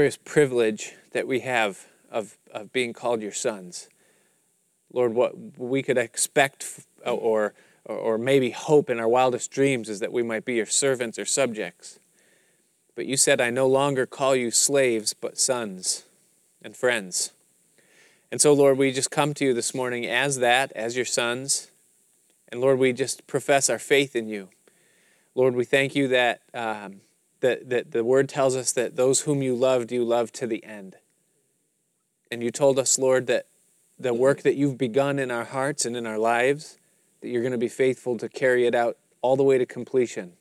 glorious privilege that we have of, of being called your sons. Lord, what we could expect or, or maybe hope in our wildest dreams is that we might be your servants or subjects. But you said, I no longer call you slaves, but sons and friends. And so, Lord, we just come to you this morning as that, as your sons. And Lord, we just profess our faith in you. Lord, we thank you that, um, that, that the word tells us that those whom you loved, you loved to the end. And you told us, Lord, that the work that you've begun in our hearts and in our lives, that you're going to be faithful to carry it out all the way to completion.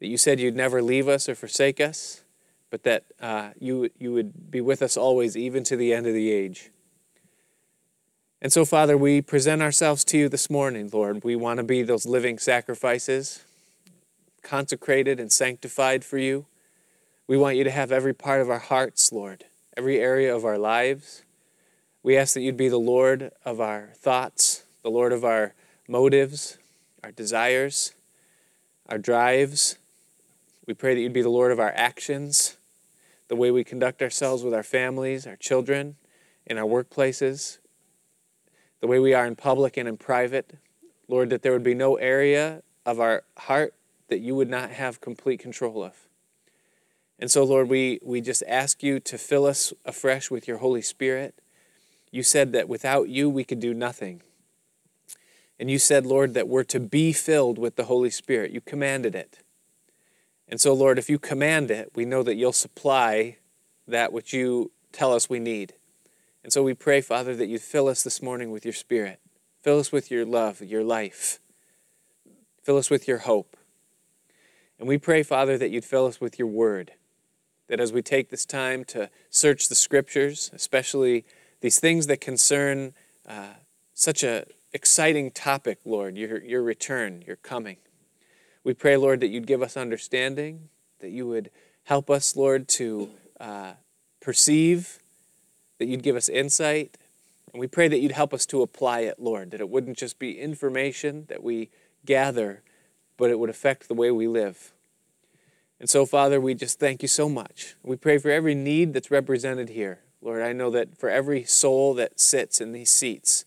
That you said you'd never leave us or forsake us, but that uh, you, you would be with us always, even to the end of the age. And so, Father, we present ourselves to you this morning, Lord. We want to be those living sacrifices, consecrated and sanctified for you. We want you to have every part of our hearts, Lord, every area of our lives. We ask that you'd be the Lord of our thoughts, the Lord of our motives, our desires, our drives. We pray that you'd be the Lord of our actions, the way we conduct ourselves with our families, our children, in our workplaces, the way we are in public and in private. Lord, that there would be no area of our heart that you would not have complete control of. And so, Lord, we, we just ask you to fill us afresh with your Holy Spirit. You said that without you we could do nothing. And you said, Lord, that we're to be filled with the Holy Spirit. You commanded it. And so, Lord, if you command it, we know that you'll supply that which you tell us we need. And so we pray, Father, that you fill us this morning with your Spirit. Fill us with your love, your life. Fill us with your hope. And we pray, Father, that you'd fill us with your word. That as we take this time to search the scriptures, especially these things that concern uh, such an exciting topic, Lord, your, your return, your coming. We pray, Lord, that you'd give us understanding, that you would help us, Lord, to uh, perceive that you'd give us insight. And we pray that you'd help us to apply it, Lord, that it wouldn't just be information that we gather, but it would affect the way we live. And so, Father, we just thank you so much. We pray for every need that's represented here. Lord, I know that for every soul that sits in these seats,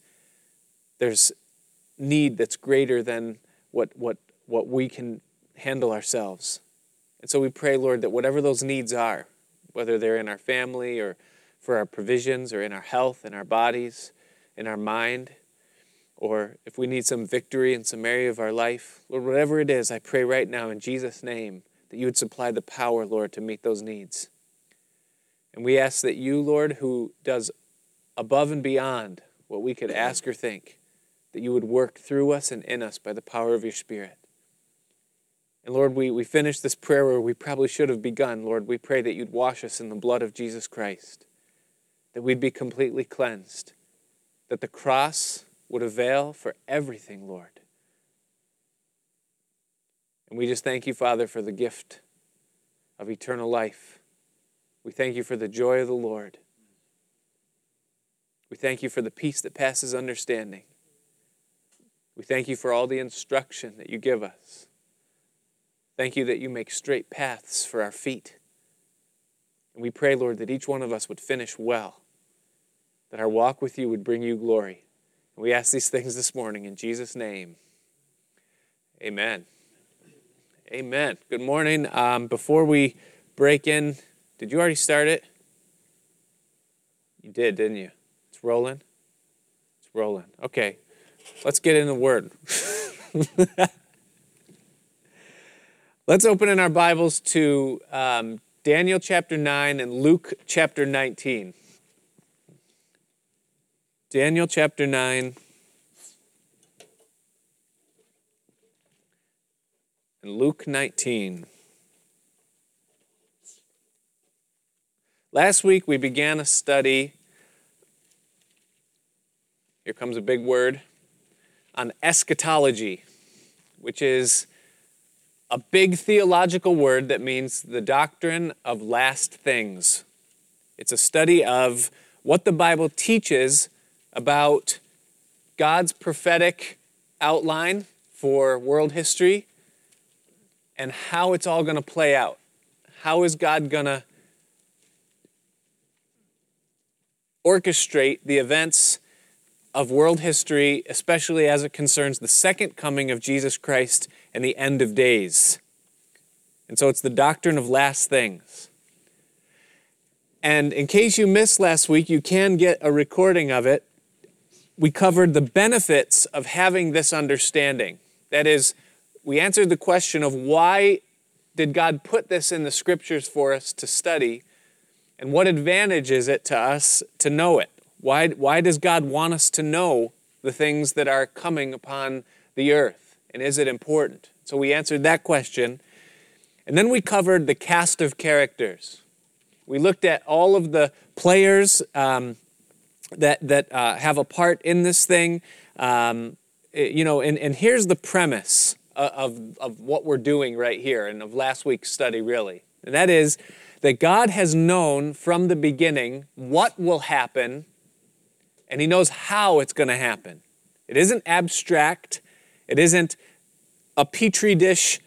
there's need that's greater than what, what, what we can handle ourselves. And so we pray, Lord, that whatever those needs are, whether they're in our family or for our provisions or in our health, in our bodies, in our mind, or if we need some victory in some area of our life, Lord, whatever it is, I pray right now in Jesus' name that you would supply the power, Lord, to meet those needs. And we ask that you, Lord, who does above and beyond what we could ask or think, that you would work through us and in us by the power of your Spirit. And Lord, we, we finish this prayer where we probably should have begun. Lord, we pray that you'd wash us in the blood of Jesus Christ that we'd be completely cleansed, that the cross would avail for everything, Lord. And we just thank you, Father, for the gift of eternal life. We thank you for the joy of the Lord. We thank you for the peace that passes understanding. We thank you for all the instruction that you give us. Thank you that you make straight paths for our feet. And we pray, Lord, that each one of us would finish well that our walk with you would bring you glory. We ask these things this morning in Jesus' name. Amen. Amen. Good morning. Um, before we break in, did you already start it? You did, didn't you? It's rolling. It's rolling. Okay, let's get in the Word. let's open in our Bibles to um, Daniel chapter 9 and Luke chapter 19. Daniel chapter 9. And Luke 19. Last week we began a study. Here comes a big word on eschatology, which is a big theological word that means the doctrine of last things. It's a study of what the Bible teaches about God's prophetic outline for world history and how it's all going to play out. How is God going to orchestrate the events of world history, especially as it concerns the second coming of Jesus Christ and the end of days. And so it's the doctrine of last things. And in case you missed last week, you can get a recording of it. We covered the benefits of having this understanding. That is, we answered the question of why did God put this in the scriptures for us to study, and what advantage is it to us to know it? Why, why does God want us to know the things that are coming upon the earth? And is it important? So we answered that question. And then we covered the cast of characters. We looked at all of the players um, that, that uh, have a part in this thing. Um, you know, and, and here's the premise of, of what we're doing right here and of last week's study, really. And that is that God has known from the beginning what will happen, and He knows how it's going to happen. It isn't abstract, it isn't a petri dish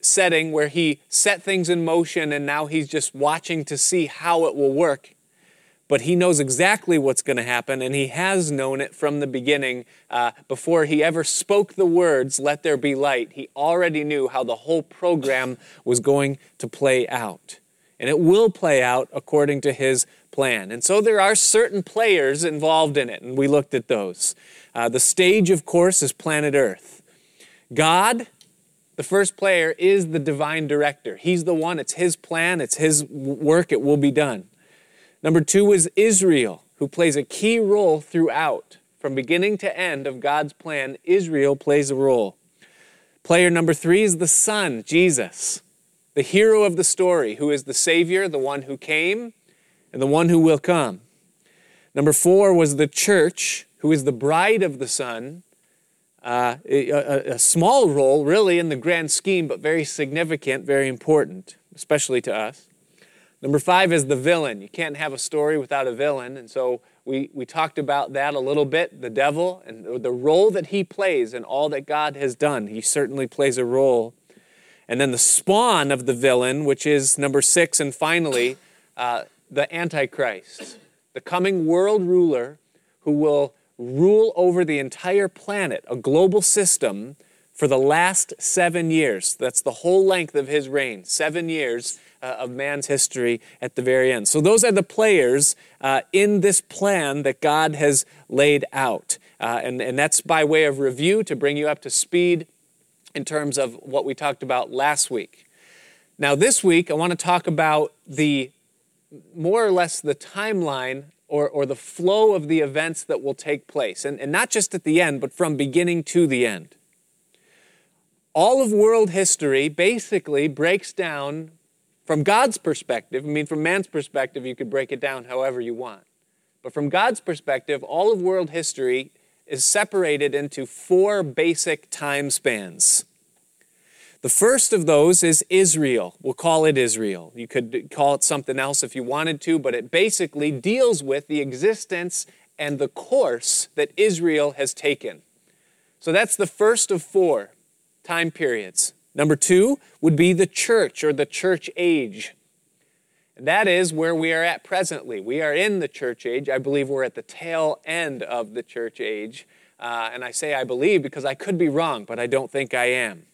setting where he set things in motion and now he's just watching to see how it will work. But he knows exactly what's going to happen, and he has known it from the beginning. Uh, before he ever spoke the words, Let there be light, he already knew how the whole program was going to play out. And it will play out according to his plan. And so there are certain players involved in it, and we looked at those. Uh, the stage, of course, is planet Earth. God the first player is the divine director. He's the one, it's his plan, it's his work, it will be done. Number two is Israel, who plays a key role throughout. From beginning to end of God's plan, Israel plays a role. Player number three is the Son, Jesus, the hero of the story, who is the Savior, the one who came, and the one who will come. Number four was the church, who is the bride of the Son, uh, a, a, small role, really, in the grand scheme, but very significant, very important, especially to us. Number five is the villain. You can't have a story without a villain. And so we, we talked about that a little bit the devil and the role that he plays in all that God has done. He certainly plays a role. And then the spawn of the villain, which is number six, and finally, uh, the Antichrist, the coming world ruler who will rule over the entire planet, a global system, for the last seven years. That's the whole length of his reign, seven years uh, of man's history at the very end. So, those are the players uh, in this plan that God has laid out. Uh, and, and that's by way of review to bring you up to speed in terms of what we talked about last week. Now, this week, I want to talk about the more or less the timeline or, or the flow of the events that will take place. And, and not just at the end, but from beginning to the end. All of world history basically breaks down from God's perspective. I mean, from man's perspective, you could break it down however you want. But from God's perspective, all of world history is separated into four basic time spans. The first of those is Israel. We'll call it Israel. You could call it something else if you wanted to, but it basically deals with the existence and the course that Israel has taken. So that's the first of four time periods. Number two would be the church or the church age. And that is where we are at presently. We are in the church age. I believe we're at the tail end of the church age. Uh, and I say I believe because I could be wrong, but I don't think I am.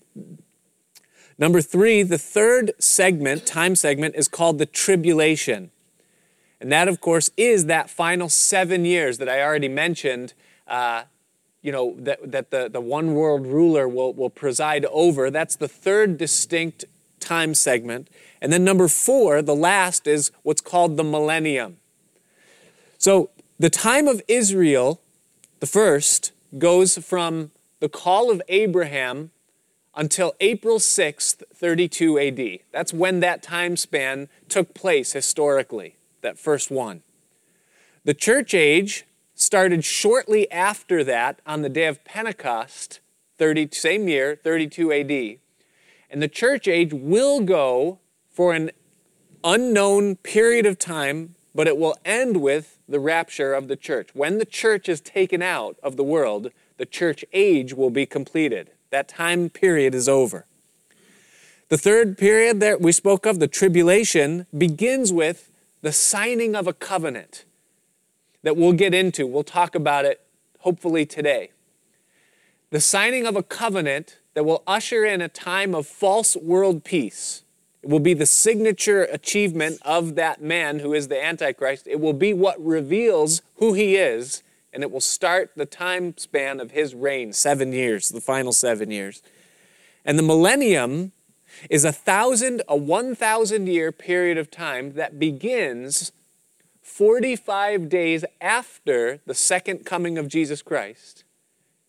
Number three, the third segment, time segment, is called the tribulation. And that, of course, is that final seven years that I already mentioned, uh, you know, that, that the, the one world ruler will, will preside over. That's the third distinct time segment. And then number four, the last, is what's called the millennium. So the time of Israel, the first, goes from the call of Abraham until April 6th, 32 AD. That's when that time span took place historically, that first one. The church age started shortly after that on the day of Pentecost, 30, same year, 32 AD. And the church age will go for an unknown period of time, but it will end with the rapture of the church. When the church is taken out of the world, the church age will be completed. That time period is over. The third period that we spoke of, the tribulation, begins with the signing of a covenant. That we'll get into. We'll talk about it hopefully today. The signing of a covenant that will usher in a time of false world peace. It will be the signature achievement of that man who is the Antichrist. It will be what reveals who he is, and it will start the time span of his reign seven years, the final seven years. And the millennium is a thousand, a 1,000 year period of time that begins 45 days after the second coming of Jesus Christ,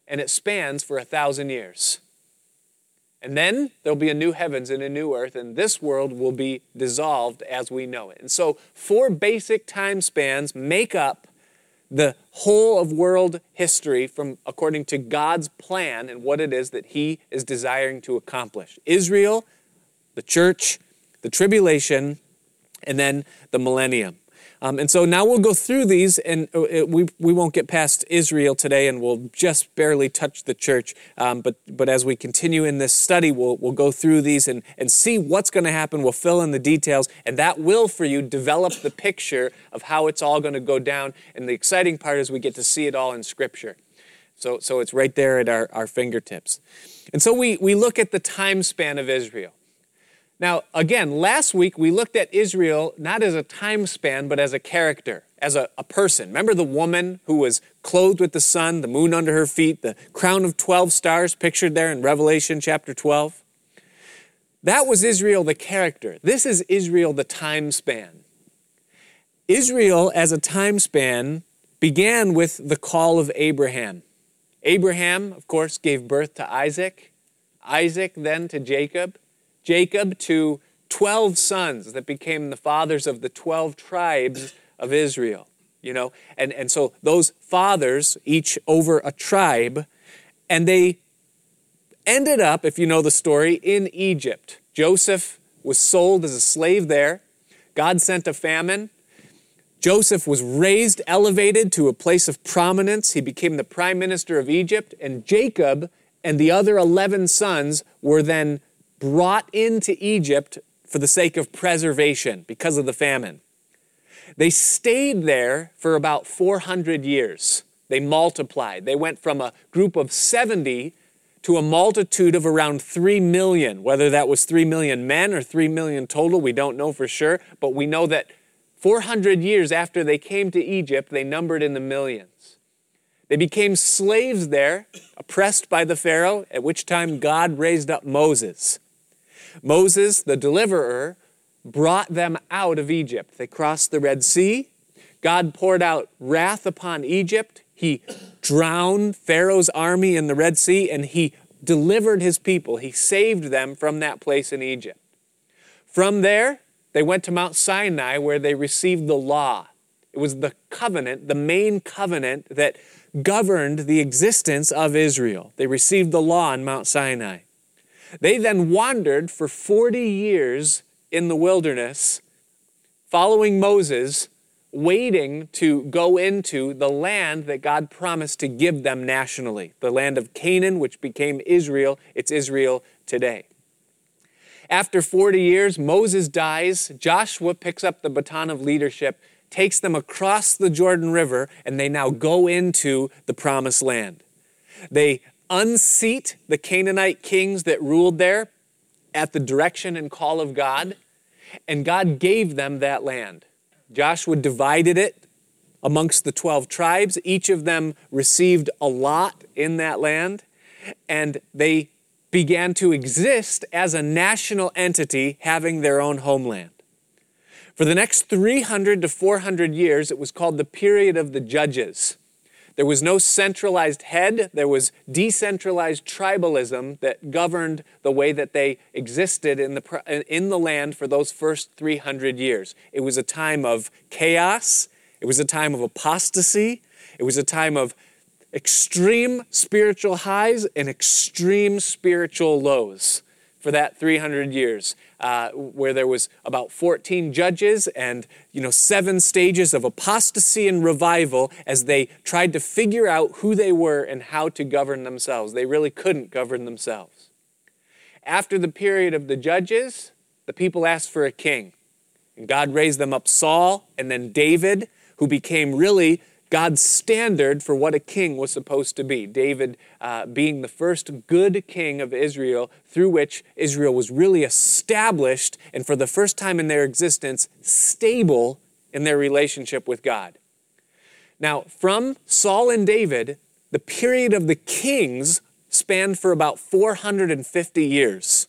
and it spans for a thousand years. And then there'll be a new heavens and a new earth, and this world will be dissolved as we know it. And so, four basic time spans make up the whole of world history from according to God's plan and what it is that He is desiring to accomplish. Israel, the church, the tribulation, and then the millennium. Um, and so now we'll go through these, and uh, we, we won't get past Israel today, and we'll just barely touch the church. Um, but, but as we continue in this study, we'll, we'll go through these and, and see what's going to happen. We'll fill in the details, and that will, for you, develop the picture of how it's all going to go down. And the exciting part is we get to see it all in Scripture. So, so it's right there at our, our fingertips. And so we, we look at the time span of Israel. Now, again, last week we looked at Israel not as a time span, but as a character, as a, a, person. Remember the woman who was clothed with the sun, the moon under her feet, the crown of 12 stars pictured there in Revelation chapter 12? That was Israel, the character. This is Israel, the time span. Israel, as a time span, began with the call of Abraham. Abraham, of course, gave birth to Isaac, Isaac then to Jacob. Jacob to 12 sons that became the fathers of the 12 tribes of Israel. You know, and, and so those fathers, each over a tribe, and they ended up, if you know the story, in Egypt. Joseph was sold as a slave there. God sent a famine. Joseph was raised, elevated to a place of prominence. He became the prime minister of Egypt, and Jacob and the other 11 sons were then brought into Egypt for the sake of preservation because of the famine. They stayed there for about 400 years. They multiplied. They went from a group of 70 to a multitude of around 3 million. Whether that was 3 million men or 3 million total, we don't know for sure, but we know that 400 years after they came to Egypt, they numbered in the millions. They became slaves there, oppressed by the Pharaoh, at which time God raised up Moses. Moses, the deliverer, brought them out of Egypt. They crossed the Red Sea. God poured out wrath upon Egypt. He drowned Pharaoh's army in the Red Sea and he delivered his people. He saved them from that place in Egypt. From there, they went to Mount Sinai where they received the law. It was the covenant, the main covenant that governed the existence of Israel. They received the law on Mount Sinai. They then wandered for 40 years in the wilderness, following Moses, waiting to go into the land that God promised to give them nationally the land of Canaan, which became Israel. It's Israel today. After 40 years, Moses dies. Joshua picks up the baton of leadership, takes them across the Jordan River, and they now go into the promised land. They unseat the Canaanite kings that ruled there at the direction and call of God, and God gave them that land. Joshua divided it amongst the 12 tribes. Each of them received a lot in that land, and they began to exist as a national entity having their own homeland. For the next 300 to 400 years, it was called the period of the judges. There was no centralized head, there was decentralized tribalism that governed the way that they existed in the, in the land for those first 300 years. It was a time of chaos, it was a time of apostasy, it was a time of extreme spiritual highs and extreme spiritual lows for that 300 years uh, where there was about 14 judges and you know seven stages of apostasy and revival as they tried to figure out who they were and how to govern themselves. They really couldn't govern themselves. After the period of the judges the people asked for a king. And god raised them up saul and then david who became really God's standard for what a king was supposed to be. David uh, being the first good king of Israel, through which Israel was really established and for the first time in their existence, stable in their relationship with God. Now, from Saul and David, the period of the kings spanned for about 450 years.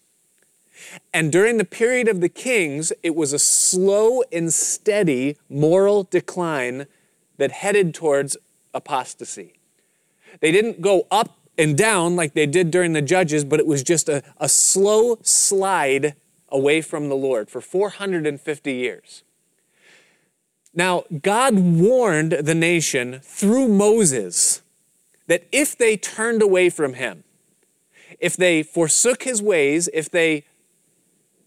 And during the period of the kings, it was a slow and steady moral decline that headed towards apostasy. They didn't go up and down like they did during the judges, but it was just a, a slow slide away from the Lord for 450 years. Now, God warned the nation through Moses that if they turned away from him, if they forsook his ways, if they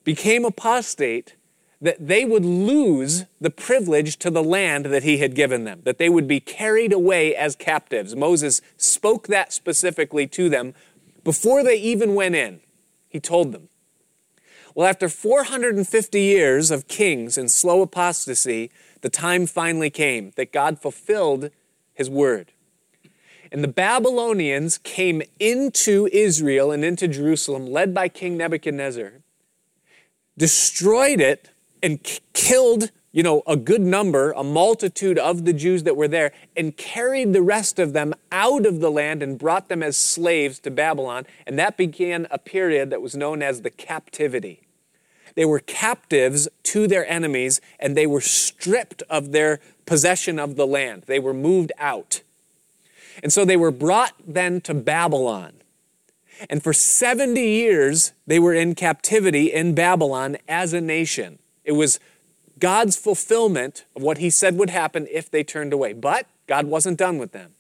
became apostate, that they would lose the privilege to the land that he had given them, that they would be carried away as captives. Moses spoke that specifically to them before they even went in. He told them. Well, after 450 years of kings and slow apostasy, the time finally came that God fulfilled his word. And the Babylonians came into Israel and into Jerusalem, led by King Nebuchadnezzar, destroyed it and killed, you know, a good number, a multitude of the Jews that were there, and carried the rest of them out of the land and brought them as slaves to Babylon. And that began a period that was known as the captivity. They were captives to their enemies, and they were stripped of their possession of the land. They were moved out. And so they were brought then to Babylon. And for 70 years, they were in captivity in Babylon as a nation. It was God's fulfillment of what he said would happen if they turned away. But God wasn't done with them.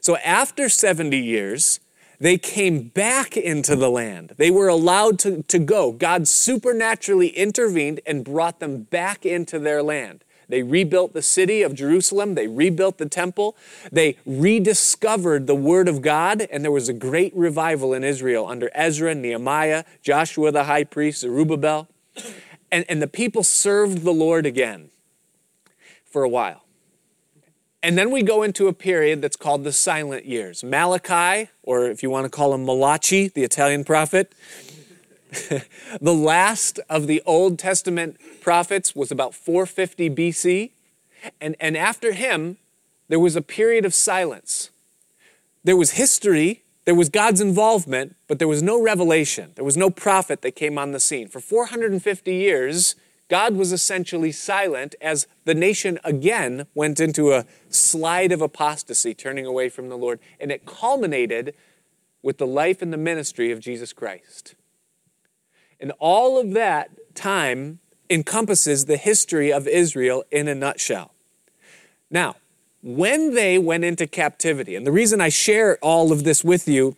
So after 70 years, they came back into the land. They were allowed to, to go. God supernaturally intervened and brought them back into their land. They rebuilt the city of Jerusalem. They rebuilt the temple. They rediscovered the Word of God, and there was a great revival in Israel under Ezra, Nehemiah, Joshua the high priest, Zerubbabel. And, and the people served the Lord again for a while. And then we go into a period that's called the silent years. Malachi, or if you want to call him Malachi, the Italian prophet, the last of the Old Testament prophets was about 450 BC. And, and after him, there was a period of silence. There was history there was God's involvement, but there was no revelation. There was no prophet that came on the scene. For 450 years, God was essentially silent as the nation again went into a slide of apostasy, turning away from the Lord. And it culminated with the life and the ministry of Jesus Christ. And all of that time encompasses the history of Israel in a nutshell. Now, when they went into captivity, and the reason I share all of this with you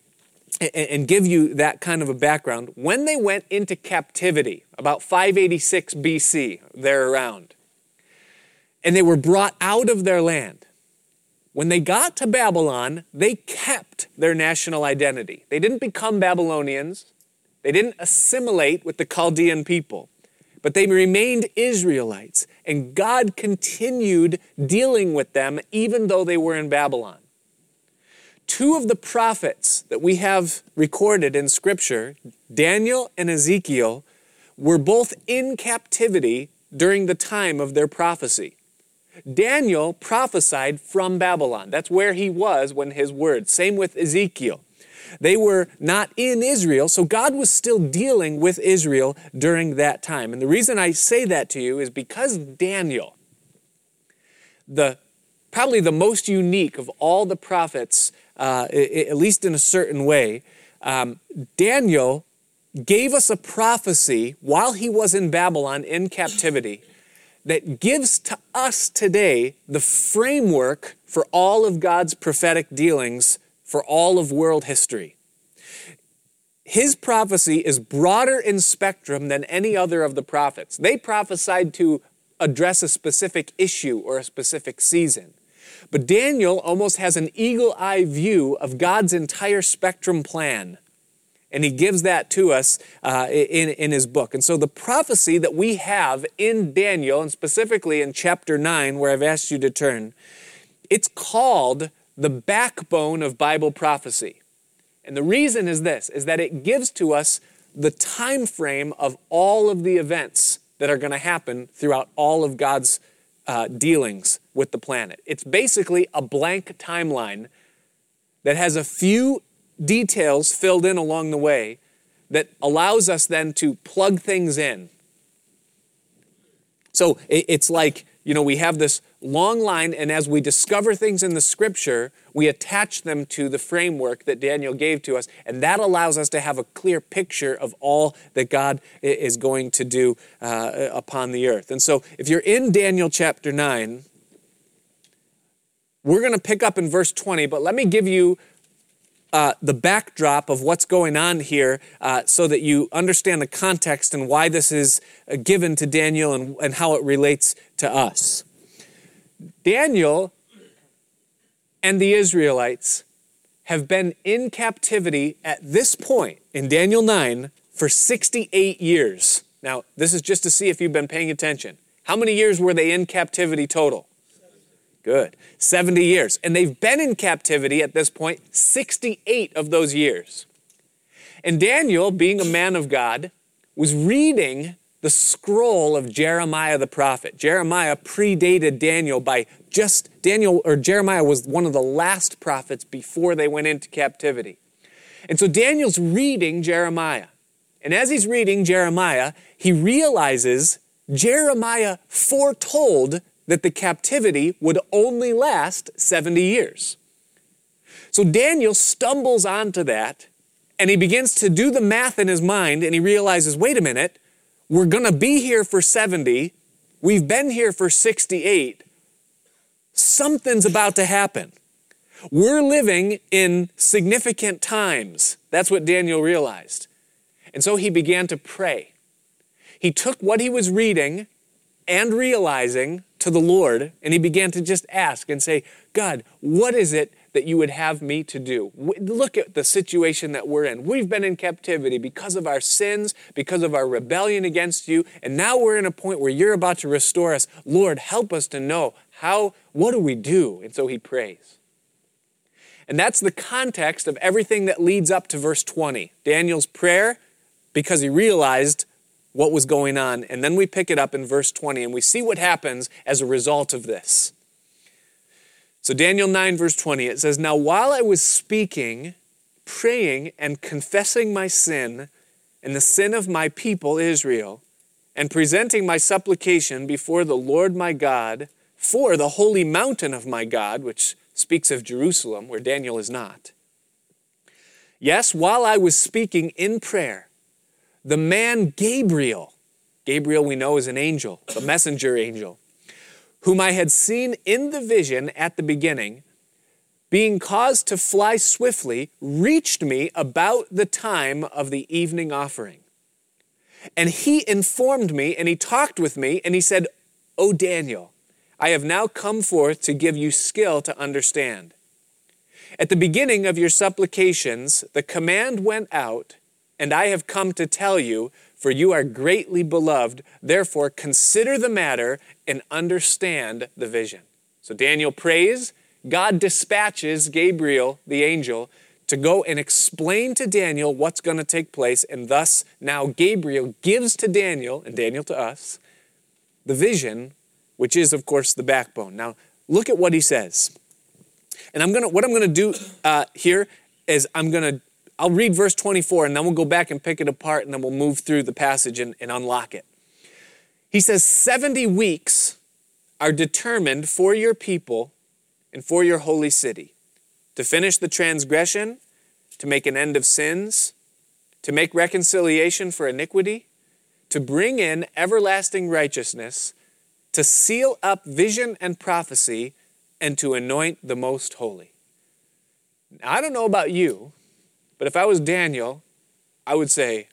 and give you that kind of a background, when they went into captivity, about 586 BC, there around, and they were brought out of their land, when they got to Babylon, they kept their national identity. They didn't become Babylonians, they didn't assimilate with the Chaldean people but they remained Israelites, and God continued dealing with them even though they were in Babylon. Two of the prophets that we have recorded in Scripture, Daniel and Ezekiel, were both in captivity during the time of their prophecy. Daniel prophesied from Babylon. That's where he was when his word. Same with Ezekiel. They were not in Israel, so God was still dealing with Israel during that time. And the reason I say that to you is because Daniel, the probably the most unique of all the prophets, uh, at least in a certain way, um, Daniel gave us a prophecy while he was in Babylon in captivity that gives to us today the framework for all of God's prophetic dealings for all of world history. His prophecy is broader in spectrum than any other of the prophets. They prophesied to address a specific issue or a specific season. But Daniel almost has an eagle eye view of God's entire spectrum plan. And he gives that to us uh, in, in his book. And so the prophecy that we have in Daniel, and specifically in chapter 9, where I've asked you to turn, it's called the backbone of Bible prophecy. And the reason is this is that it gives to us the time frame of all of the events that are going to happen throughout all of God's uh, dealings with the planet. It's basically a blank timeline that has a few details filled in along the way that allows us then to plug things in. So it's like, you know, we have this long line, and as we discover things in the scripture, we attach them to the framework that Daniel gave to us, and that allows us to have a clear picture of all that God is going to do uh, upon the earth. And so, if you're in Daniel chapter 9, we're going to pick up in verse 20, but let me give you uh, the backdrop of what's going on here uh, so that you understand the context and why this is uh, given to Daniel and, and how it relates to us. Daniel and the Israelites have been in captivity at this point in Daniel 9 for 68 years. Now, this is just to see if you've been paying attention. How many years were they in captivity total? Good. 70 years. And they've been in captivity at this point 68 of those years. And Daniel, being a man of God, was reading the scroll of Jeremiah the prophet. Jeremiah predated Daniel by just Daniel or Jeremiah was one of the last prophets before they went into captivity. And so Daniel's reading Jeremiah. And as he's reading Jeremiah, he realizes Jeremiah foretold that the captivity would only last 70 years. So Daniel stumbles onto that and he begins to do the math in his mind and he realizes wait a minute, we're going to be here for 70. We've been here for 68. Something's about to happen. We're living in significant times. That's what Daniel realized. And so he began to pray. He took what he was reading and realizing to the Lord, and he began to just ask and say, God, what is it that you would have me to do. Look at the situation that we're in. We've been in captivity because of our sins, because of our rebellion against you, and now we're in a point where you're about to restore us. Lord, help us to know how, what do we do? And so he prays. And that's the context of everything that leads up to verse 20. Daniel's prayer, because he realized what was going on. And then we pick it up in verse 20 and we see what happens as a result of this. So, Daniel 9, verse 20, it says, Now while I was speaking, praying, and confessing my sin and the sin of my people Israel, and presenting my supplication before the Lord my God for the holy mountain of my God, which speaks of Jerusalem, where Daniel is not. Yes, while I was speaking in prayer, the man Gabriel, Gabriel we know is an angel, a messenger angel, whom I had seen in the vision at the beginning, being caused to fly swiftly, reached me about the time of the evening offering. And he informed me, and he talked with me, and he said, O Daniel, I have now come forth to give you skill to understand. At the beginning of your supplications, the command went out, and I have come to tell you for you are greatly beloved. Therefore, consider the matter and understand the vision. So Daniel prays. God dispatches Gabriel, the angel, to go and explain to Daniel what's going to take place. And thus, now Gabriel gives to Daniel, and Daniel to us, the vision, which is, of course, the backbone. Now, look at what he says. And I'm gonna, what I'm going to do uh, here is I'm going to I'll read verse 24 and then we'll go back and pick it apart and then we'll move through the passage and, and unlock it. He says, 70 weeks are determined for your people and for your holy city to finish the transgression, to make an end of sins, to make reconciliation for iniquity, to bring in everlasting righteousness, to seal up vision and prophecy, and to anoint the most holy. Now, I don't know about you, but if I was Daniel, I would say,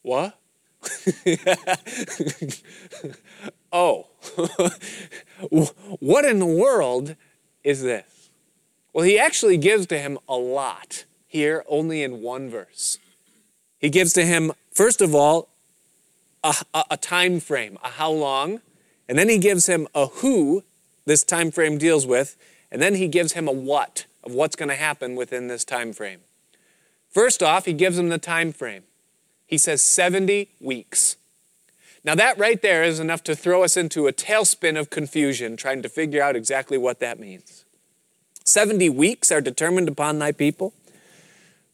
What? oh, what in the world is this? Well, he actually gives to him a lot here, only in one verse. He gives to him, first of all, a, a, a time frame, a how long, and then he gives him a who this time frame deals with, and then he gives him a what of what's going to happen within this time frame. First off, he gives them the time frame. He says 70 weeks. Now, that right there is enough to throw us into a tailspin of confusion, trying to figure out exactly what that means. 70 weeks are determined upon thy people.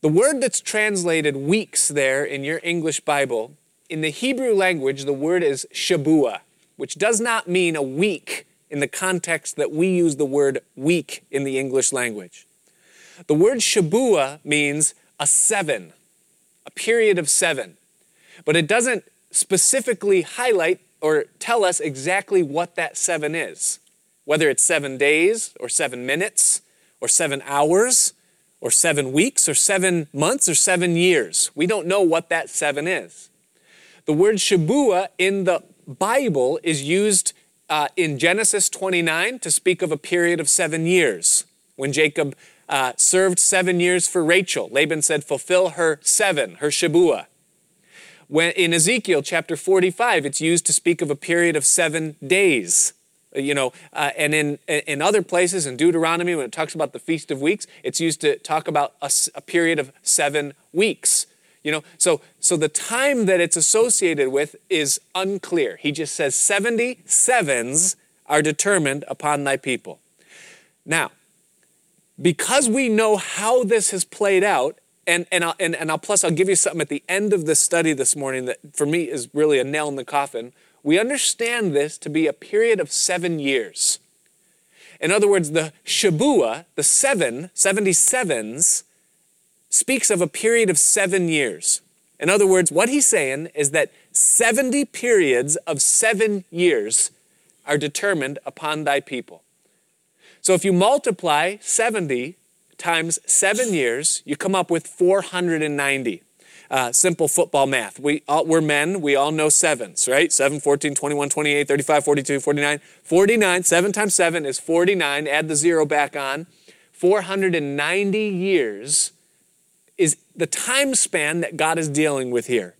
The word that's translated weeks there in your English Bible, in the Hebrew language, the word is shabua, which does not mean a week in the context that we use the word week in the English language. The word shabua means a seven, a period of seven, but it doesn't specifically highlight or tell us exactly what that seven is, whether it's seven days or seven minutes or seven hours or seven weeks or seven months or seven years. We don't know what that seven is. The word Shabua in the Bible is used uh, in Genesis 29 to speak of a period of seven years. When Jacob uh, served seven years for Rachel, Laban said, Fulfill her seven, her Shabua. When, in Ezekiel chapter 45, it's used to speak of a period of seven days. Uh, you know, uh, and in, in other places, in Deuteronomy, when it talks about the Feast of Weeks, it's used to talk about a, a period of seven weeks. You know, so so the time that it's associated with is unclear. He just says 70 sevens are determined upon thy people. Now, because we know how this has played out, and, and, I'll, and, and I'll, plus I'll give you something at the end of this study this morning that for me is really a nail in the coffin. We understand this to be a period of seven years. In other words, the Shabua, the seven, 77s, speaks of a period of seven years. In other words, what he's saying is that 70 periods of seven years are determined upon thy people. So if you multiply 70 times seven years, you come up with 490. Uh, simple football math. We all, we're men, we all know sevens, right? 7, 14, 21, 28, 35, 42, 49. 49, 7 times 7 is 49. Add the zero back on. 490 years is the time span that God is dealing with here.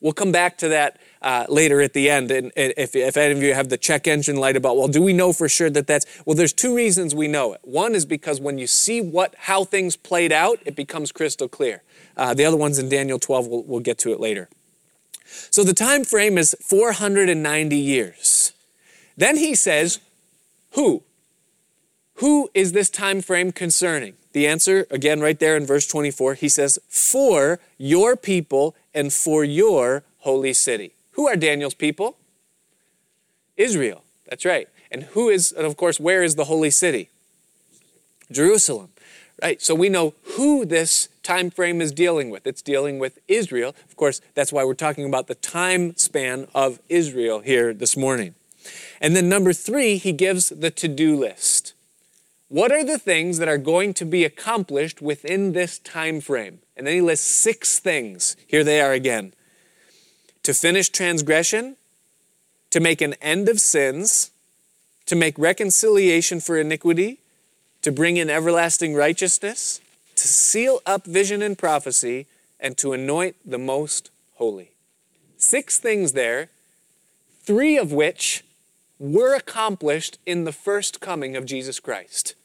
We'll come back to that uh, later at the end. And if, if any of you have the check engine light about, well, do we know for sure that that's, well, there's two reasons we know it. One is because when you see what, how things played out, it becomes crystal clear. Uh, the other one's in Daniel 12, we'll, we'll get to it later. So the time frame is 490 years. Then he says, who? Who is this time frame concerning? The answer, again, right there in verse 24, he says, For your people and for your holy city. Who are Daniel's people? Israel. That's right. And who is, and of course, where is the holy city? Jerusalem. Right? So we know who this time frame is dealing with. It's dealing with Israel. Of course, that's why we're talking about the time span of Israel here this morning. And then number three, he gives the to do list. What are the things that are going to be accomplished within this time frame? And then he lists six things. Here they are again to finish transgression, to make an end of sins, to make reconciliation for iniquity, to bring in everlasting righteousness, to seal up vision and prophecy, and to anoint the most holy. Six things there, three of which were accomplished in the first coming of Jesus Christ.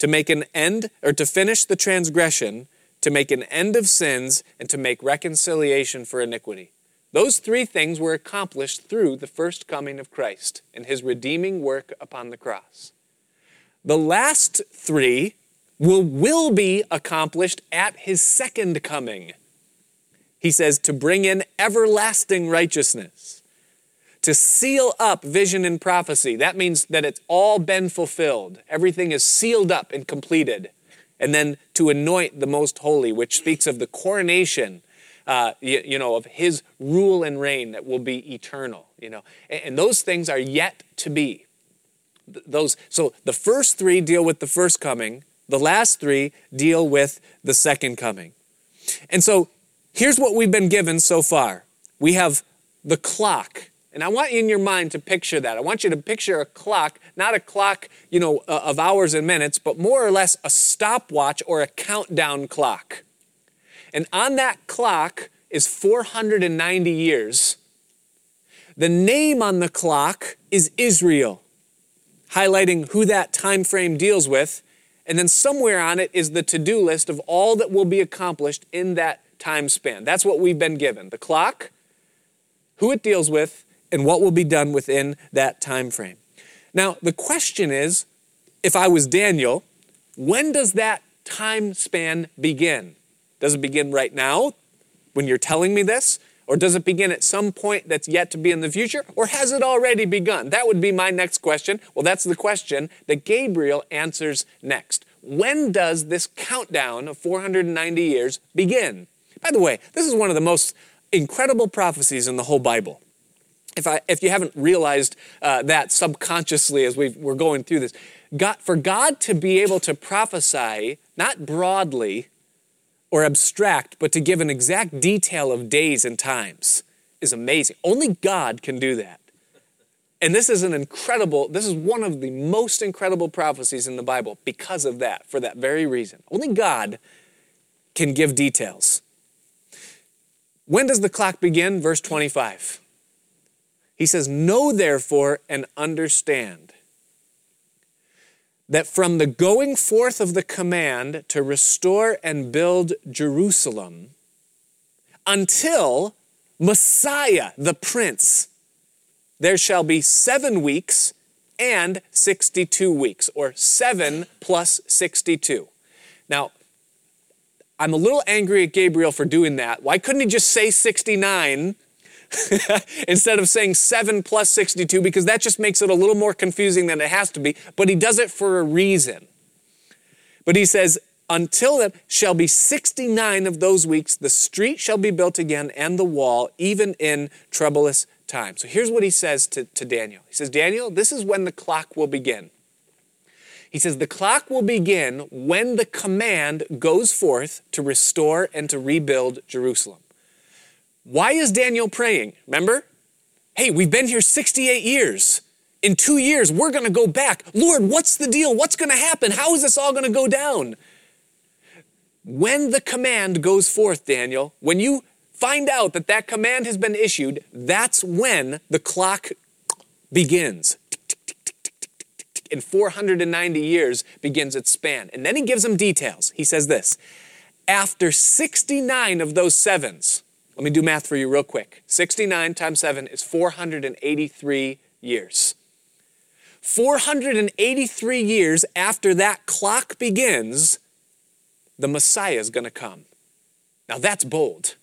To make an end, or to finish the transgression, to make an end of sins, and to make reconciliation for iniquity. Those three things were accomplished through the first coming of Christ and his redeeming work upon the cross. The last three will, will be accomplished at his second coming. He says to bring in everlasting righteousness, to seal up vision and prophecy. That means that it's all been fulfilled, everything is sealed up and completed. And then to anoint the most holy, which speaks of the coronation uh, you, you, know, of his rule and reign that will be eternal, you know. And, and those things are yet to be. Those, so the first three deal with the first coming, the last three deal with the second coming. And so here's what we've been given so far. We have the clock. And I want you in your mind to picture that. I want you to picture a clock, not a clock, you know, uh, of hours and minutes, but more or less a stopwatch or a countdown clock. And on that clock is 490 years. The name on the clock is Israel. highlighting who that time frame deals with. And then somewhere on it is the to do list of all that will be accomplished in that time span. That's what we've been given the clock, who it deals with, and what will be done within that time frame. Now, the question is if I was Daniel, when does that time span begin? Does it begin right now when you're telling me this? Or does it begin at some point that's yet to be in the future? Or has it already begun? That would be my next question. Well, that's the question that Gabriel answers next. When does this countdown of 490 years begin? By the way, this is one of the most incredible prophecies in the whole Bible. If, I, if you haven't realized uh, that subconsciously as we we're going through this, God, for God to be able to prophesy, not broadly, or abstract, but to give an exact detail of days and times is amazing. Only God can do that. And this is an incredible, this is one of the most incredible prophecies in the Bible because of that, for that very reason. Only God can give details. When does the clock begin? Verse 25. He says, Know therefore and understand that from the going forth of the command to restore and build Jerusalem until Messiah, the Prince, there shall be seven weeks and 62 weeks, or seven plus 62. Now, I'm a little angry at Gabriel for doing that. Why couldn't he just say 69 instead of saying 7 plus 62 because that just makes it a little more confusing than it has to be. But he does it for a reason. But he says, until then shall be 69 of those weeks, the street shall be built again and the wall, even in troublous times. So here's what he says to, to Daniel. He says, Daniel, this is when the clock will begin. He says, the clock will begin when the command goes forth to restore and to rebuild Jerusalem. Why is Daniel praying? Remember? Hey, we've been here 68 years. In two years, we're going to go back. Lord, what's the deal? What's going to happen? How is this all going to go down? When the command goes forth, Daniel, when you find out that that command has been issued, that's when the clock begins. In 490 years begins its span. And then he gives them details. He says this After 69 of those sevens, let me do math for you real quick. 69 times 7 is 483 years. 483 years after that clock begins, the Messiah is going to come. Now that's bold.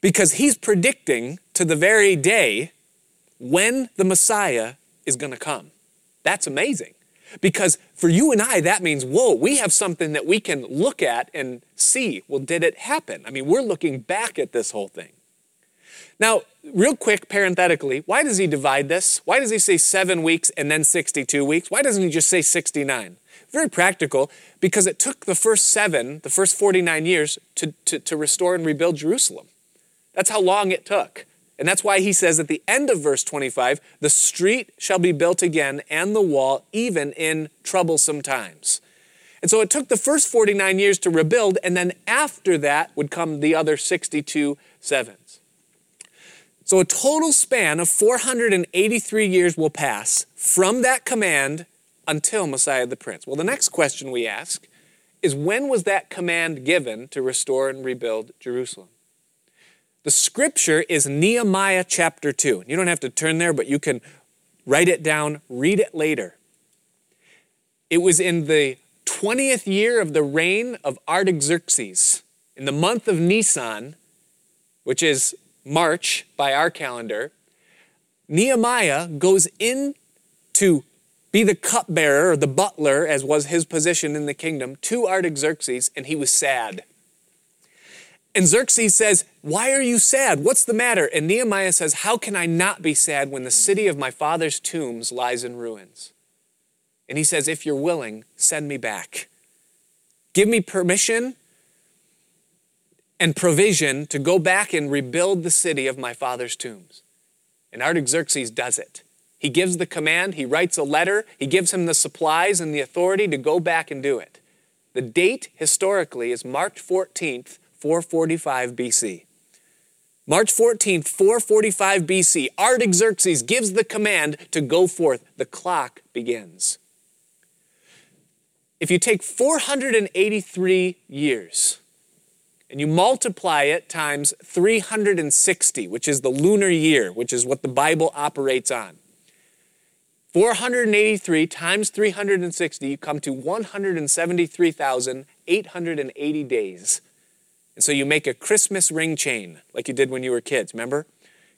Because he's predicting to the very day when the Messiah is going to come. That's amazing. Because for you and I, that means, whoa, we have something that we can look at and see. Well, did it happen? I mean, we're looking back at this whole thing. Now, real quick, parenthetically, why does he divide this? Why does he say seven weeks and then 62 weeks? Why doesn't he just say 69? Very practical, because it took the first seven, the first 49 years, to, to, to restore and rebuild Jerusalem. That's how long it took. And that's why he says at the end of verse 25, the street shall be built again and the wall, even in troublesome times. And so it took the first 49 years to rebuild, and then after that would come the other 62 sevens. So a total span of 483 years will pass from that command until Messiah the Prince. Well, the next question we ask is when was that command given to restore and rebuild Jerusalem? The scripture is Nehemiah chapter 2. You don't have to turn there, but you can write it down, read it later. It was in the 20th year of the reign of Artaxerxes, in the month of Nisan, which is March by our calendar. Nehemiah goes in to be the cupbearer or the butler, as was his position in the kingdom, to Artaxerxes, and he was sad. And Xerxes says, Why are you sad? What's the matter? And Nehemiah says, How can I not be sad when the city of my father's tombs lies in ruins? And he says, If you're willing, send me back. Give me permission and provision to go back and rebuild the city of my father's tombs. And Artaxerxes does it. He gives the command, he writes a letter, he gives him the supplies and the authority to go back and do it. The date historically is March 14th, 445 BC. March 14, 445 BC, Artaxerxes gives the command to go forth. The clock begins. If you take 483 years and you multiply it times 360, which is the lunar year, which is what the Bible operates on, 483 times 360, you come to 173,880 days. And so you make a Christmas ring chain like you did when you were kids, remember?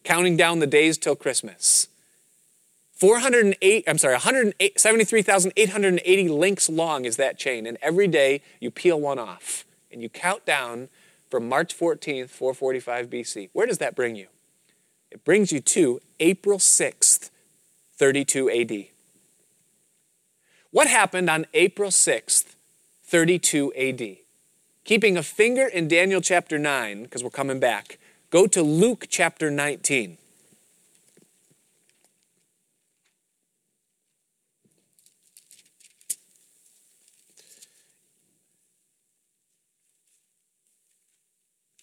Counting down the days till Christmas. 408, I'm sorry, 173,880 links long is that chain. And every day you peel one off and you count down from March 14th, 445 BC. Where does that bring you? It brings you to April 6th, 32 AD. What happened on April 6th, 32 AD? Keeping a finger in Daniel chapter 9, because we're coming back, go to Luke chapter 19.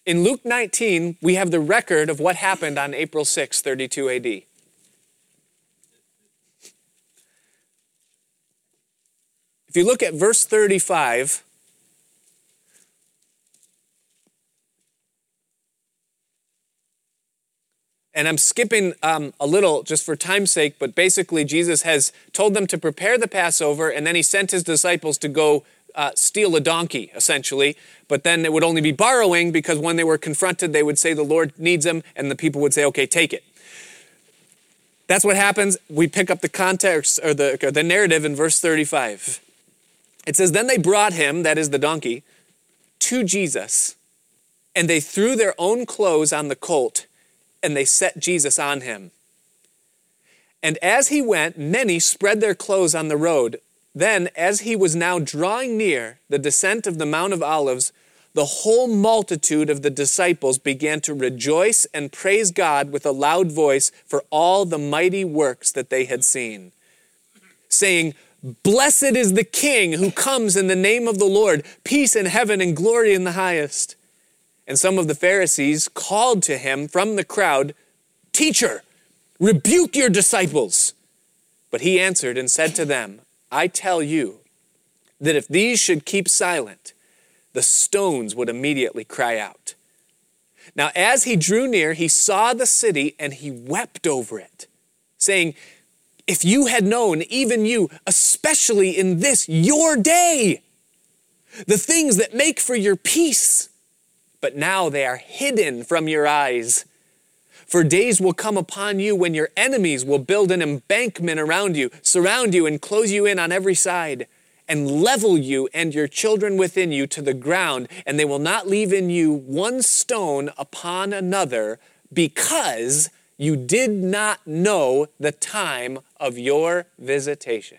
In Luke 19, we have the record of what happened on April 6, 32 AD. If you look at verse 35, And I'm skipping um, a little just for time's sake, but basically, Jesus has told them to prepare the Passover, and then he sent his disciples to go uh, steal a donkey, essentially. But then it would only be borrowing because when they were confronted, they would say, The Lord needs him, and the people would say, Okay, take it. That's what happens. We pick up the context or the, or the narrative in verse 35. It says, Then they brought him, that is the donkey, to Jesus, and they threw their own clothes on the colt and they set Jesus on him. And as he went, many spread their clothes on the road. Then, as he was now drawing near the descent of the Mount of Olives, the whole multitude of the disciples began to rejoice and praise God with a loud voice for all the mighty works that they had seen, saying, Blessed is the King who comes in the name of the Lord, peace in heaven and glory in the highest. And some of the Pharisees called to him from the crowd, Teacher, rebuke your disciples. But he answered and said to them, I tell you that if these should keep silent, the stones would immediately cry out. Now, as he drew near, he saw the city and he wept over it, saying, If you had known, even you, especially in this your day, the things that make for your peace, but now they are hidden from your eyes. For days will come upon you when your enemies will build an embankment around you, surround you, and close you in on every side, and level you and your children within you to the ground, and they will not leave in you one stone upon another, because you did not know the time of your visitation.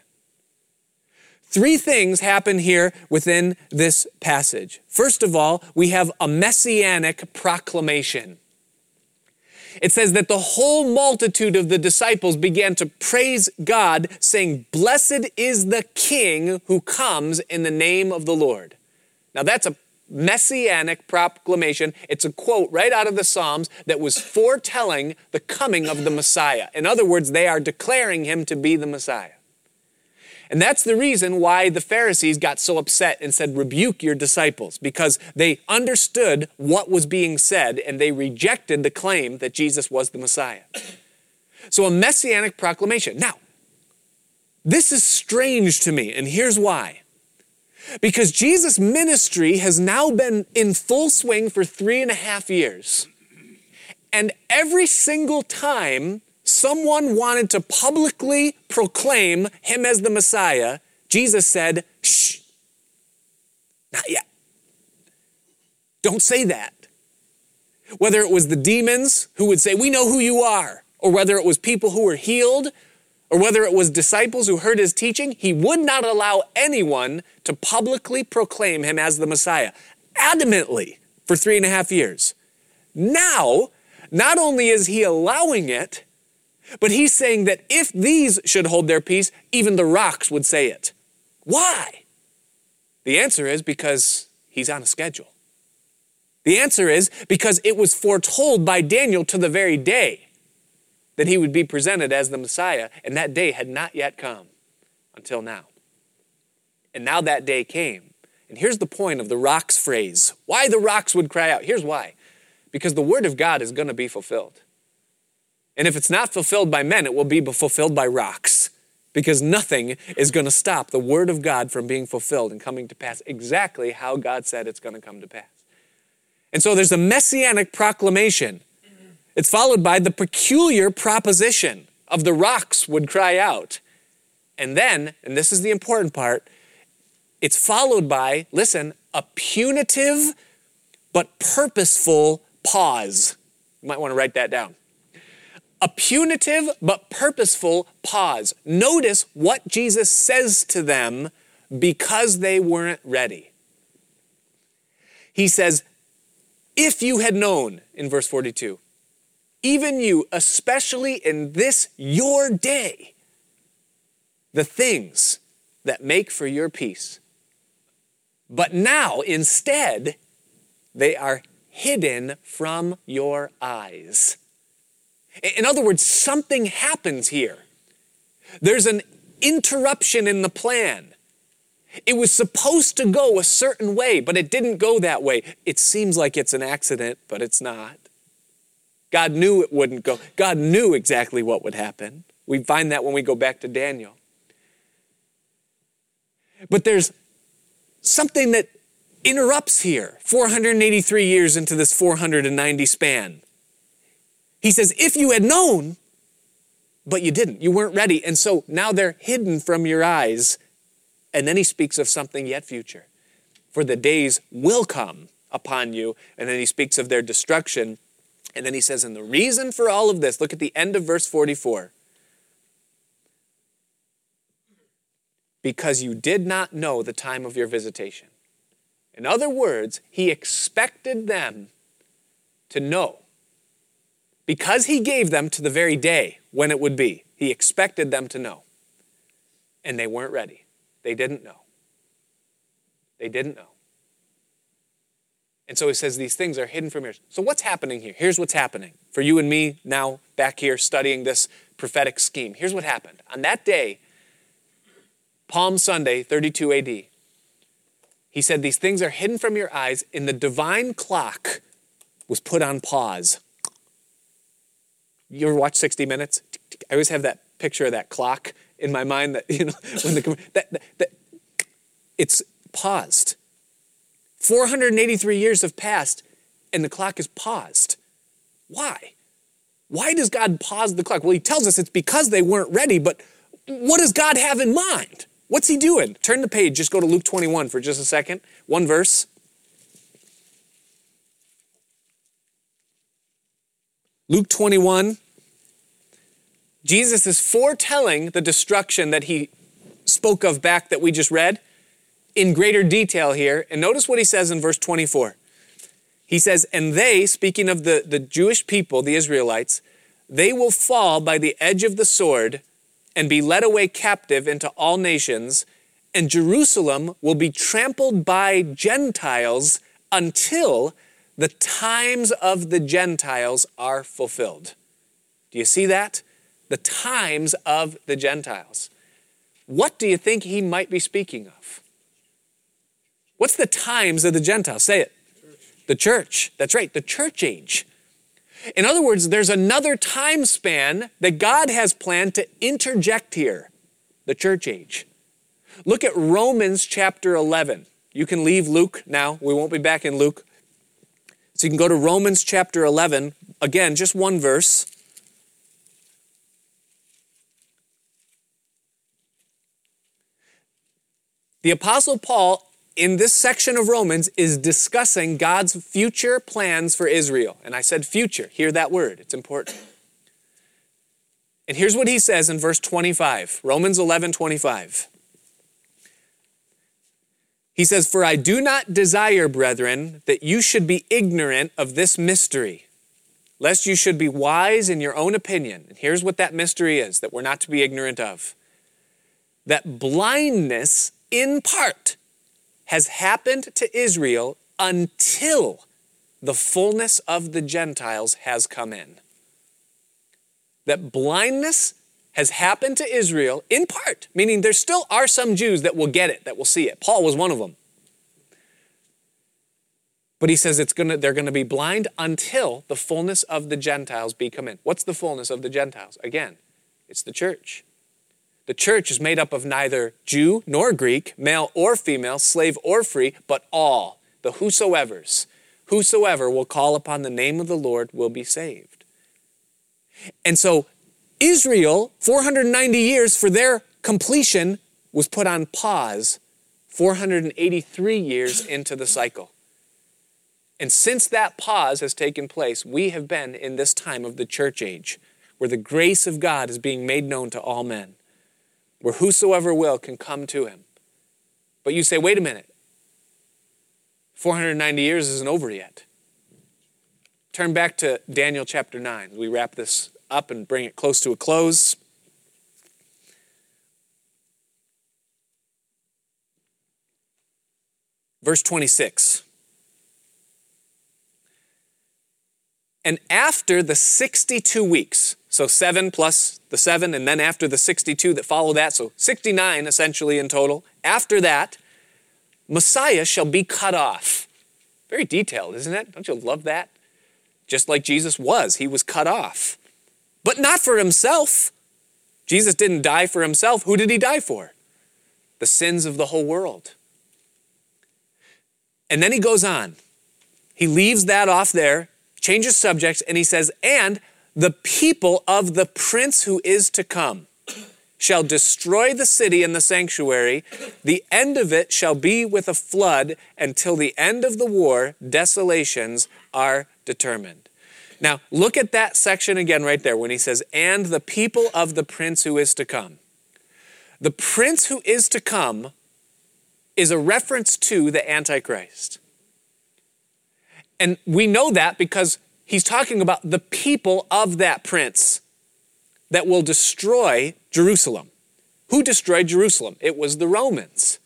Three things happen here within this passage. First of all, we have a messianic proclamation. It says that the whole multitude of the disciples began to praise God, saying, Blessed is the King who comes in the name of the Lord. Now, that's a messianic proclamation. It's a quote right out of the Psalms that was foretelling the coming of the Messiah. In other words, they are declaring him to be the Messiah. And that's the reason why the Pharisees got so upset and said, Rebuke your disciples, because they understood what was being said and they rejected the claim that Jesus was the Messiah. So, a messianic proclamation. Now, this is strange to me, and here's why. Because Jesus' ministry has now been in full swing for three and a half years. And every single time someone wanted to publicly proclaim him as the Messiah, Jesus said, shh, not yet. Don't say that. Whether it was the demons who would say, We know who you are, or whether it was people who were healed, or whether it was disciples who heard his teaching, he would not allow anyone to publicly proclaim him as the Messiah, adamantly, for three and a half years. Now, not only is he allowing it, but he's saying that if these should hold their peace, even the rocks would say it. Why? The answer is because he's on a schedule. The answer is because it was foretold by Daniel to the very day that he would be presented as the Messiah, and that day had not yet come until now. And now that day came. And here's the point of the rocks phrase why the rocks would cry out. Here's why because the word of God is going to be fulfilled. And if it's not fulfilled by men, it will be fulfilled by rocks because nothing is going to stop the word of God from being fulfilled and coming to pass exactly how God said it's going to come to pass. And so there's a messianic proclamation. It's followed by the peculiar proposition of the rocks would cry out. And then, and this is the important part, it's followed by, listen, a punitive but purposeful pause. You might want to write that down. A punitive but purposeful pause. Notice what Jesus says to them because they weren't ready. He says, If you had known, in verse 42, even you, especially in this your day, the things that make for your peace. But now, instead, they are hidden from your eyes. In other words, something happens here. There's an interruption in the plan. It was supposed to go a certain way, but it didn't go that way. It seems like it's an accident, but it's not. God knew it wouldn't go. God knew exactly what would happen. We find that when we go back to Daniel. But there's something that interrupts here 483 years into this 490 span. He says, If you had known, but you didn't, you weren't ready. And so now they're hidden from your eyes. And then he speaks of something yet future. For the days will come upon you. And then he speaks of their destruction. And then he says, And the reason for all of this, look at the end of verse 44. Because you did not know the time of your visitation. In other words, he expected them to know. Because he gave them to the very day when it would be, he expected them to know. And they weren't ready. They didn't know. They didn't know. And so he says these things are hidden from yours. So what's happening here? Here's what's happening for you and me now back here studying this prophetic scheme. Here's what happened. On that day, Palm Sunday, 32 AD, he said, These things are hidden from your eyes, and the divine clock was put on pause. You ever watch 60 Minutes? I always have that picture of that clock in my mind that, you know, when the, that, that, that it's paused. 483 years have passed, and the clock is paused. Why? Why does God pause the clock? Well, he tells us it's because they weren't ready, but what does God have in mind? What's he doing? Turn the page, just go to Luke 21 for just a second. One verse. Luke 21. Jesus is foretelling the destruction that he spoke of back that we just read in greater detail here. And notice what he says in verse 24. He says, And they, speaking of the, the Jewish people, the Israelites, they will fall by the edge of the sword and be led away captive into all nations, and Jerusalem will be trampled by Gentiles until the times of the Gentiles are fulfilled. Do you see that? The times of the Gentiles. What do you think he might be speaking of? What's the times of the Gentiles? Say it. The church. That's right, the church age. In other words, there's another time span that God has planned to interject here the church age. Look at Romans chapter 11. You can leave Luke now. We won't be back in Luke. So you can go to Romans chapter 11. Again, just one verse. The Apostle Paul in this section of Romans is discussing God's future plans for Israel. And I said future. Hear that word, it's important. And here's what he says in verse 25, Romans 11 25. He says, For I do not desire, brethren, that you should be ignorant of this mystery, lest you should be wise in your own opinion. And here's what that mystery is that we're not to be ignorant of that blindness in part has happened to Israel until the fullness of the Gentiles has come in. That blindness has happened to Israel in part, meaning there still are some Jews that will get it, that will see it. Paul was one of them. But he says it's gonna, they're going to be blind until the fullness of the Gentiles be come in. What's the fullness of the Gentiles? Again, it's the church. The church is made up of neither Jew nor Greek, male or female, slave or free, but all, the whosoever's. Whosoever will call upon the name of the Lord will be saved. And so Israel, 490 years for their completion, was put on pause 483 years into the cycle. And since that pause has taken place, we have been in this time of the church age, where the grace of God is being made known to all men where whosoever will can come to him. But you say, wait a minute, 490 years isn't over yet. Turn back to Daniel chapter 9. We wrap this up and bring it close to a close. Verse 26. And after the 62 weeks, so seven plus the seven, and then after the 62 that follow that, so 69 essentially in total. After that, Messiah shall be cut off. Very detailed, isn't it? Don't you love that? Just like Jesus was, he was cut off. But not for himself. Jesus didn't die for himself. Who did he die for? The sins of the whole world. And then he goes on. He leaves that off there, changes subjects, and he says, and the people of the prince who is to come shall destroy the city and the sanctuary. The end of it shall be with a flood until the end of the war, desolations are determined. Now, look at that section again right there when he says, and the people of the prince who is to come. The prince who is to come is a reference to the Antichrist. And we know that because he's talking about the people of that prince that will destroy Jerusalem. Who destroyed Jerusalem? It was the Romans.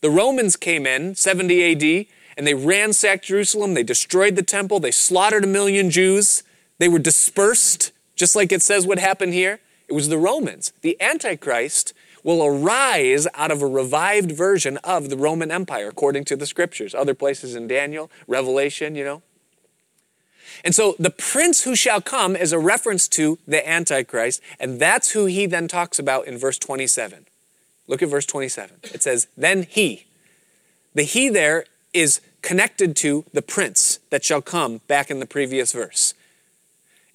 The Romans came in 70 AD and they ransacked Jerusalem. They destroyed the temple. They slaughtered a million Jews. They were dispersed, just like it says what happened here. It was the Romans. The Antichrist will arise out of a revived version of the Roman Empire, according to the scriptures. Other places in Daniel, Revelation, you know. And so the prince who shall come is a reference to the Antichrist, and that's who he then talks about in verse 27. Look at verse 27. It says, Then he. The he there is connected to the prince that shall come back in the previous verse.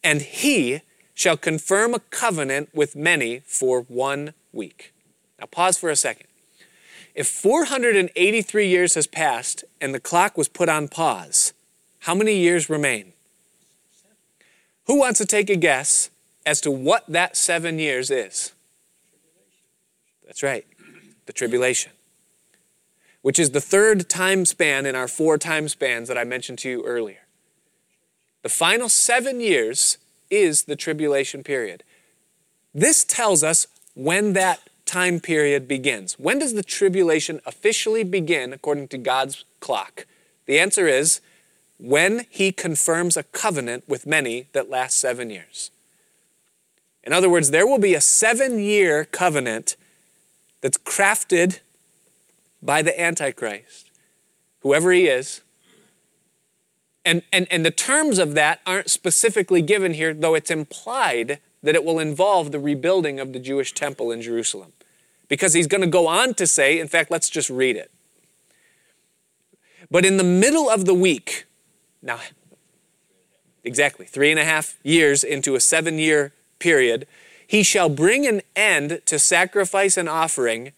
And he shall confirm a covenant with many for one week. Now, pause for a second. If 483 years has passed and the clock was put on pause, how many years remain? Who wants to take a guess as to what that seven years is? That's right, the tribulation, which is the third time span in our four time spans that I mentioned to you earlier. The final seven years is the tribulation period. This tells us when that time period begins. When does the tribulation officially begin according to God's clock? The answer is when he confirms a covenant with many that lasts seven years. In other words, there will be a seven year covenant that's crafted by the Antichrist, whoever he is. And, and, and the terms of that aren't specifically given here, though it's implied that it will involve the rebuilding of the Jewish temple in Jerusalem. Because he's going to go on to say, in fact, let's just read it. But in the middle of the week, now, exactly, three and a half years into a seven year period, he shall bring an end to sacrifice and offering,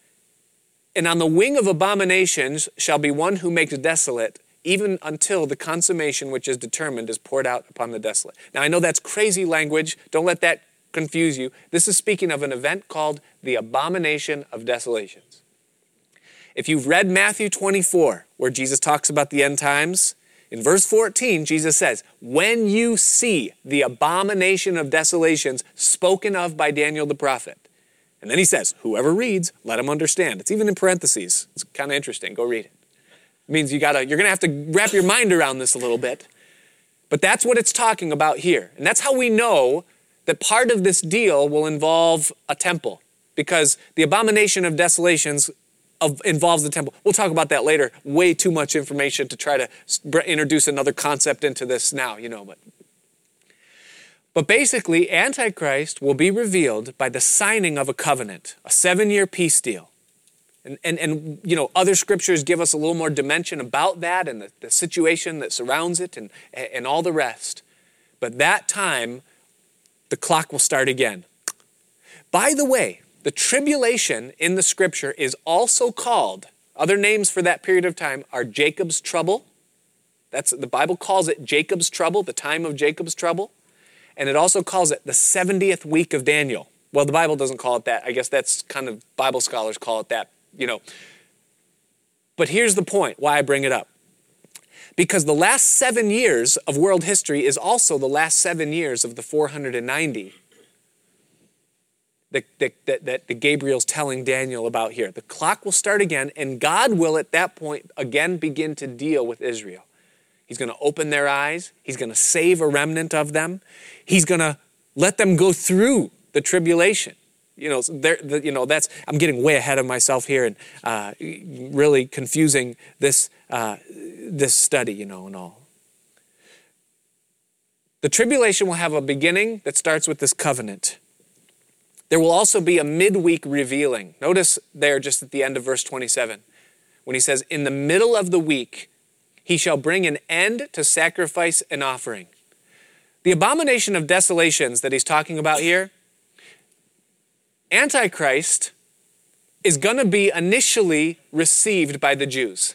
and on the wing of abominations shall be one who makes desolate, even until the consummation which is determined is poured out upon the desolate. Now, I know that's crazy language. Don't let that confuse you. This is speaking of an event called the abomination of desolations. If you've read Matthew 24, where Jesus talks about the end times, in verse 14, Jesus says, When you see the abomination of desolations spoken of by Daniel the prophet. And then he says, Whoever reads, let him understand. It's even in parentheses. It's kind of interesting. Go read it. It means you gotta, you're going to have to wrap your mind around this a little bit. But that's what it's talking about here. And that's how we know that part of this deal will involve a temple because the abomination of desolations of, involves the temple. We'll talk about that later. Way too much information to try to introduce another concept into this now, you know, but but basically, Antichrist will be revealed by the signing of a covenant, a seven year peace deal. And, and, and, you know, other scriptures give us a little more dimension about that and the, the situation that surrounds it and, and all the rest. But that time, the clock will start again. By the way, the tribulation in the scripture is also called, other names for that period of time are Jacob's trouble. That's the Bible calls it Jacob's trouble, the time of Jacob's trouble and it also calls it the 70th week of Daniel. Well, the Bible doesn't call it that. I guess that's kind of Bible scholars call it that, you know. But here's the point why I bring it up. Because the last seven years of world history is also the last seven years of the 490 that, that, that, that Gabriel's telling Daniel about here. The clock will start again, and God will at that point again begin to deal with Israel. He's going to open their eyes. He's going to save a remnant of them. He's going to let them go through the tribulation. You know, the, you know that's I'm getting way ahead of myself here and uh, really confusing this uh, this study, you know, and all. The tribulation will have a beginning that starts with this covenant. There will also be a midweek revealing. Notice there, just at the end of verse 27, when he says, "In the middle of the week." He shall bring an end to sacrifice and offering. The abomination of desolations that he's talking about here, Antichrist is going to be initially received by the Jews.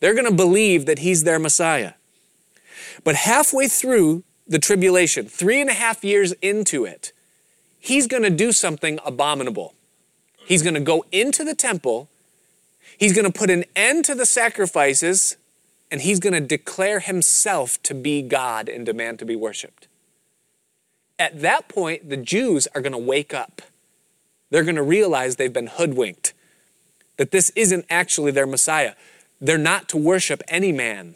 They're going to believe that he's their Messiah. But halfway through the tribulation, three and a half years into it, he's going to do something abominable. He's going to go into the temple, he's going to put an end to the sacrifices and he's going to declare himself to be God and demand to be worshiped. At that point, the Jews are going to wake up. They're going to realize they've been hoodwinked, that this isn't actually their Messiah. They're not to worship any man.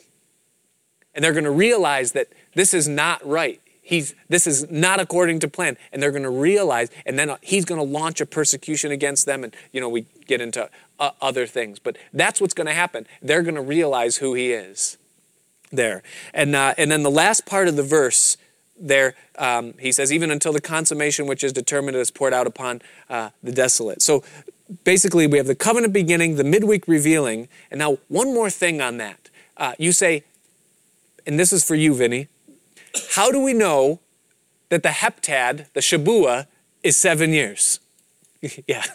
And they're going to realize that this is not right. He's, this is not according to plan. And they're going to realize, and then he's going to launch a persecution against them. And, you know, we get into uh, other things. But that's what's going to happen. They're going to realize who he is there. And, uh, and then the last part of the verse there, um, he says, even until the consummation which is determined is poured out upon uh, the desolate. So basically, we have the covenant beginning, the midweek revealing. And now, one more thing on that. Uh, you say, and this is for you, Vinny. How do we know that the heptad, the Shabua, is seven years? yeah.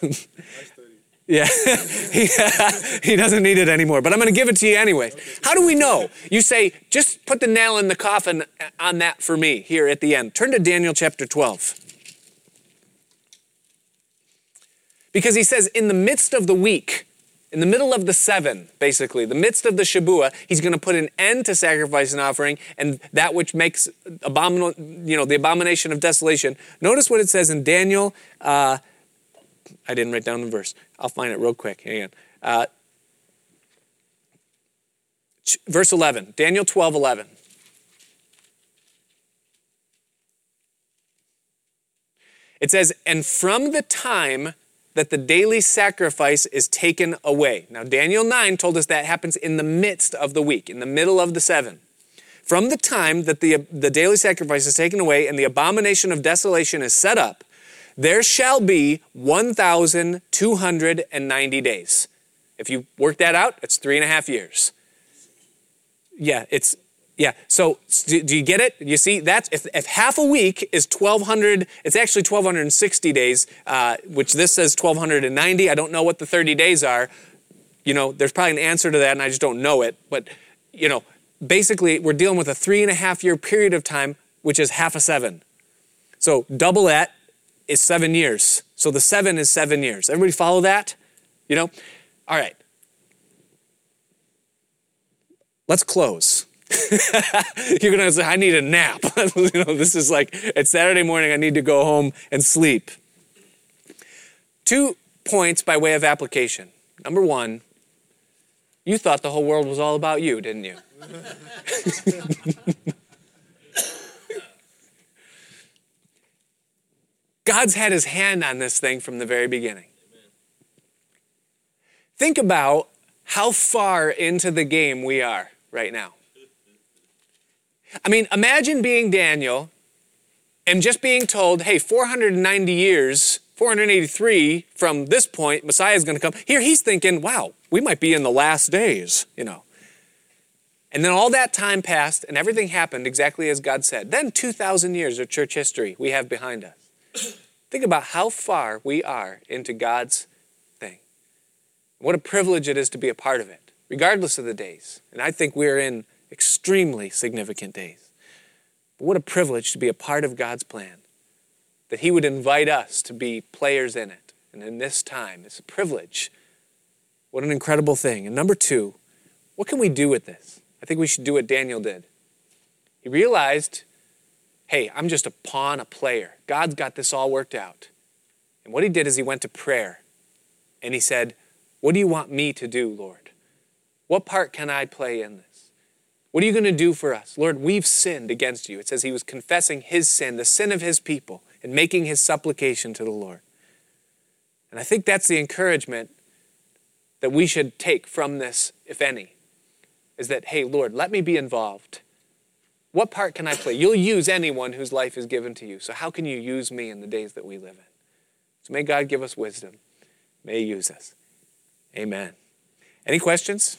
Yeah. he doesn't need it anymore, but I'm going to give it to you anyway. How do we know? You say, just put the nail in the coffin uh, on that for me here at the end. Turn to Daniel chapter 12. Because he says, in the midst of the week, in the middle of the seven, basically, the midst of the Shabua, he's going to put an end to sacrifice and offering and that which makes abominable, you know, the abomination of desolation. Notice what it says in Daniel. Uh, I didn't write down the verse. I'll find it real quick. Hang on. Uh, verse 11, Daniel 12, 11. It says, And from the time that the daily sacrifice is taken away. Now, Daniel 9 told us that happens in the midst of the week, in the middle of the seven. From the time that the, the daily sacrifice is taken away and the abomination of desolation is set up, there shall be 1,290 days. If you work that out, it's three and a half years. Yeah, it's yeah. So do, you get it? You see, that's if, if half a week is 1,200, it's actually 1,260 days, uh, which this says 1,290. I don't know what the 30 days are. You know, there's probably an answer to that, and I just don't know it. But you know, basically, we're dealing with a three and a half year period of time, which is half a seven. So double that, is seven years. So the seven is seven years. Everybody follow that? You know? All right. Let's close. you're gonna say, I need a nap. you know, this is like it's Saturday morning, I need to go home and sleep. Two points by way of application. Number one, you thought the whole world was all about you, didn't you? God's had his hand on this thing from the very beginning. Amen. Think about how far into the game we are right now. I mean, imagine being Daniel and just being told, hey, 490 years, 483 from this point, Messiah is going to come. Here he's thinking, wow, we might be in the last days, you know. And then all that time passed and everything happened exactly as God said. Then 2,000 years of church history we have behind us. Think about how far we are into God's thing. What a privilege it is to be a part of it, regardless of the days. And I think we're in extremely significant days. But what a privilege to be a part of God's plan, that He would invite us to be players in it. And in this time, it's a privilege. What an incredible thing. And number two, what can we do with this? I think we should do what Daniel did. He realized, hey, I'm just a pawn, a player. God's got this all worked out. And what he did is he went to prayer and he said, What do you want me to do, Lord? What part can I play in this? What are you going to do for us? Lord, we've sinned against you. It says he was confessing his sin, the sin of his people, and making his supplication to the Lord. And I think that's the encouragement that we should take from this, if any is that, hey, Lord, let me be involved. What part can I play? You'll use anyone whose life is given to you. So, how can you use me in the days that we live in? So, may God give us wisdom. May He use us. Amen. Any questions?